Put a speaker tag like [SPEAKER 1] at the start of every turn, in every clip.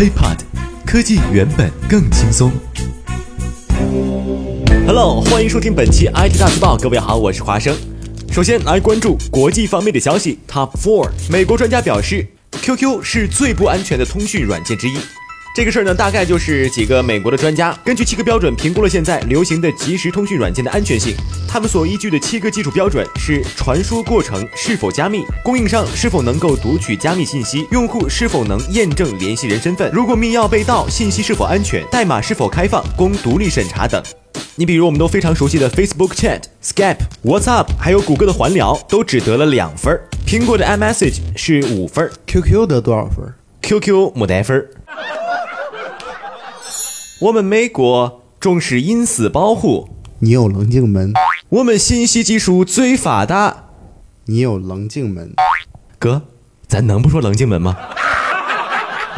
[SPEAKER 1] HiPod，科技原本更轻松。Hello，欢迎收听本期 IT 大字报。各位好，我是华生。首先来关注国际方面的消息。Top Four，美国专家表示，QQ 是最不安全的通讯软件之一。这个事儿呢，大概就是几个美国的专家根据七个标准评估了现在流行的即时通讯软件的安全性。他们所依据的七个基础标准是：传输过程是否加密，供应商是否能够读取加密信息，用户是否能验证联系人身份，如果密钥被盗，信息是否安全，代码是否开放，供独立审查等。你比如我们都非常熟悉的 Facebook Chat、Skype、WhatsApp，还有谷歌的环聊，都只得了两分儿。苹果的 iMessage 是五分儿
[SPEAKER 2] ，QQ 得多少分
[SPEAKER 1] ？QQ 没得分儿。我们美国重视隐私保护，
[SPEAKER 2] 你有棱镜门。
[SPEAKER 1] 我们信息技术最发达，
[SPEAKER 2] 你有棱镜门。
[SPEAKER 1] 哥，咱能不说棱镜门吗？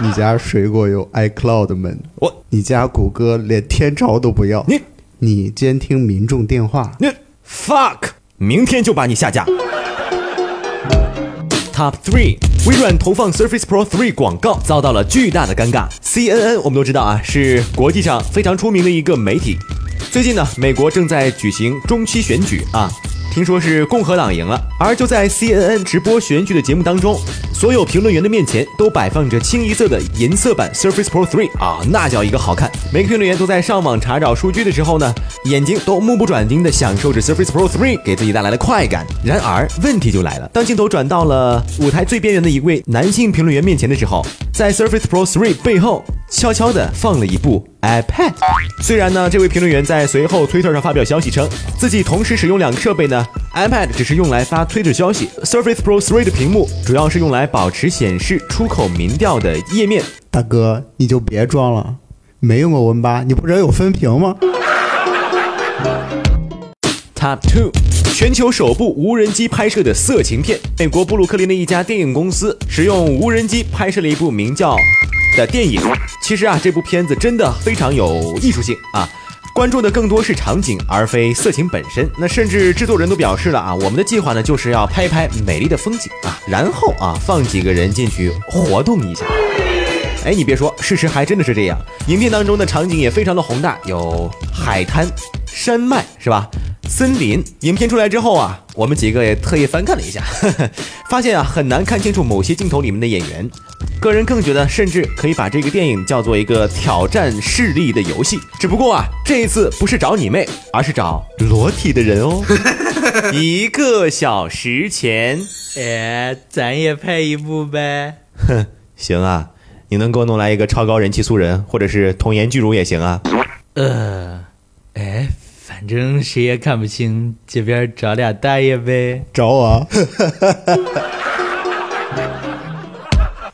[SPEAKER 2] 你家水果有 iCloud 门。
[SPEAKER 1] 我，
[SPEAKER 2] 你家谷歌连天朝都不要。
[SPEAKER 1] 你，
[SPEAKER 2] 你监听民众电话。
[SPEAKER 1] 你，fuck，明天就把你下架。Top three，微软投放 Surface Pro 3广告遭到了巨大的尴尬。CNN 我们都知道啊，是国际上非常出名的一个媒体。最近呢，美国正在举行中期选举啊。听说是共和党赢了，而就在 CNN 直播选举的节目当中，所有评论员的面前都摆放着清一色的银色版 Surface Pro 3啊，那叫一个好看。每个评论员都在上网查找数据的时候呢，眼睛都目不转睛地享受着 Surface Pro 3给自己带来的快感。然而问题就来了，当镜头转到了舞台最边缘的一位男性评论员面前的时候，在 Surface Pro 3背后悄悄地放了一部 iPad。虽然呢，这位评论员在随后推特上发表消息称，自己同时使用两个设备呢。iPad 只是用来发推特消息，Surface Pro 3的屏幕主要是用来保持显示出口民调的页面。
[SPEAKER 2] 大哥，你就别装了，没用过 Win 八，你不知道有分屏吗
[SPEAKER 1] ？Top two，全球首部无人机拍摄的色情片。美国布鲁克林的一家电影公司使用无人机拍摄了一部名叫的电影。其实啊，这部片子真的非常有艺术性啊。关注的更多是场景，而非色情本身。那甚至制作人都表示了啊，我们的计划呢，就是要拍拍美丽的风景啊，然后啊，放几个人进去活动一下。哎，你别说，事实还真的是这样。影片当中的场景也非常的宏大，有海滩、山脉，是吧？森林。影片出来之后啊，我们几个也特意翻看了一下，发现啊，很难看清楚某些镜头里面的演员。个人更觉得，甚至可以把这个电影叫做一个挑战视力的游戏。只不过啊，这一次不是找你妹，而是找裸体的人哦。一个小时前，
[SPEAKER 3] 哎，咱也拍一部呗。
[SPEAKER 1] 哼，行啊。你能给我弄来一个超高人气素人，或者是童颜巨乳也行啊。
[SPEAKER 3] 呃，哎，反正谁也看不清，这边找俩大爷呗。
[SPEAKER 2] 找我。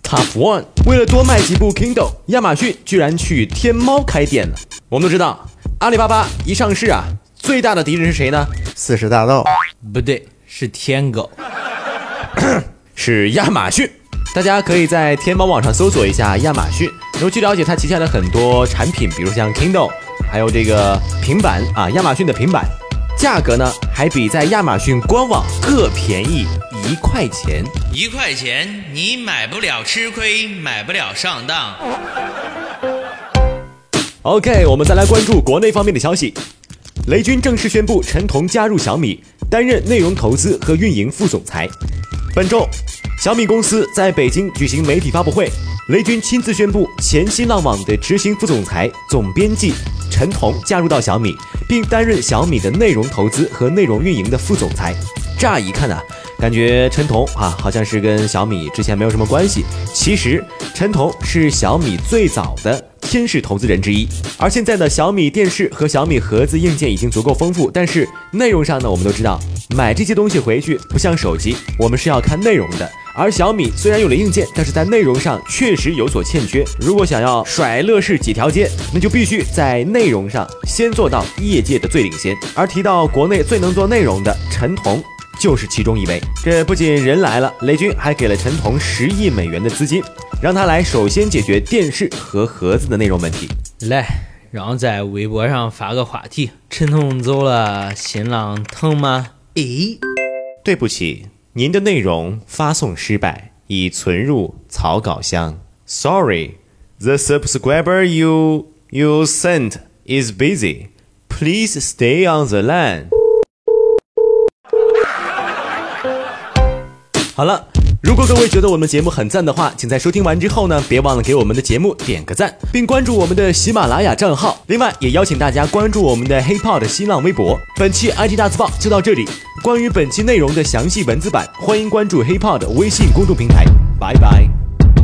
[SPEAKER 1] Top one，为了多卖几部 Kindle，亚马逊居然去天猫开店了。我们都知道，阿里巴巴一上市啊，最大的敌人是谁呢？
[SPEAKER 2] 四十大盗？
[SPEAKER 3] 不对，是天狗，
[SPEAKER 1] 是亚马逊。大家可以在天猫网上搜索一下亚马逊，然后去了解它旗下的很多产品，比如像 Kindle，还有这个平板啊，亚马逊的平板，价格呢还比在亚马逊官网各便宜一块钱。
[SPEAKER 3] 一块钱你买不了吃亏，买不了上当。
[SPEAKER 1] OK，我们再来关注国内方面的消息，雷军正式宣布陈彤加入小米，担任内容投资和运营副总裁。本周。小米公司在北京举行媒体发布会，雷军亲自宣布前新浪网的执行副总裁、总编辑陈彤加入到小米，并担任小米的内容投资和内容运营的副总裁。乍一看呢，感觉陈彤啊好像是跟小米之前没有什么关系。其实陈彤是小米最早的天使投资人之一。而现在呢，小米电视和小米盒子硬件已经足够丰富，但是内容上呢，我们都知道买这些东西回去不像手机，我们是要看内容的。而小米虽然有了硬件，但是在内容上确实有所欠缺。如果想要甩乐视几条街，那就必须在内容上先做到业界的最领先。而提到国内最能做内容的陈彤，就是其中一位。这不仅人来了，雷军还给了陈彤十亿美元的资金，让他来首先解决电视和盒子的内容问题。
[SPEAKER 3] 来，让我在微博上发个话题：陈彤走了，新浪疼吗？
[SPEAKER 1] 咦，对不起。您的内容发送失败，已存入草稿箱。Sorry，The subscriber you you sent is busy. Please stay on the line. 好了，如果各位觉得我们节目很赞的话，请在收听完之后呢，别忘了给我们的节目点个赞，并关注我们的喜马拉雅账号。另外，也邀请大家关注我们的 HipHop 的新浪微博。本期 IT 大字报就到这里，关于本期内容的详细文字版，欢迎关注 HipHop 的微信公众平台。拜拜。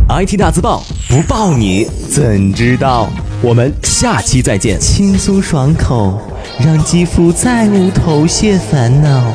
[SPEAKER 1] IT 大字报不报你怎知道？我们下期再见。
[SPEAKER 4] 轻松爽口，让肌肤再无头屑烦恼。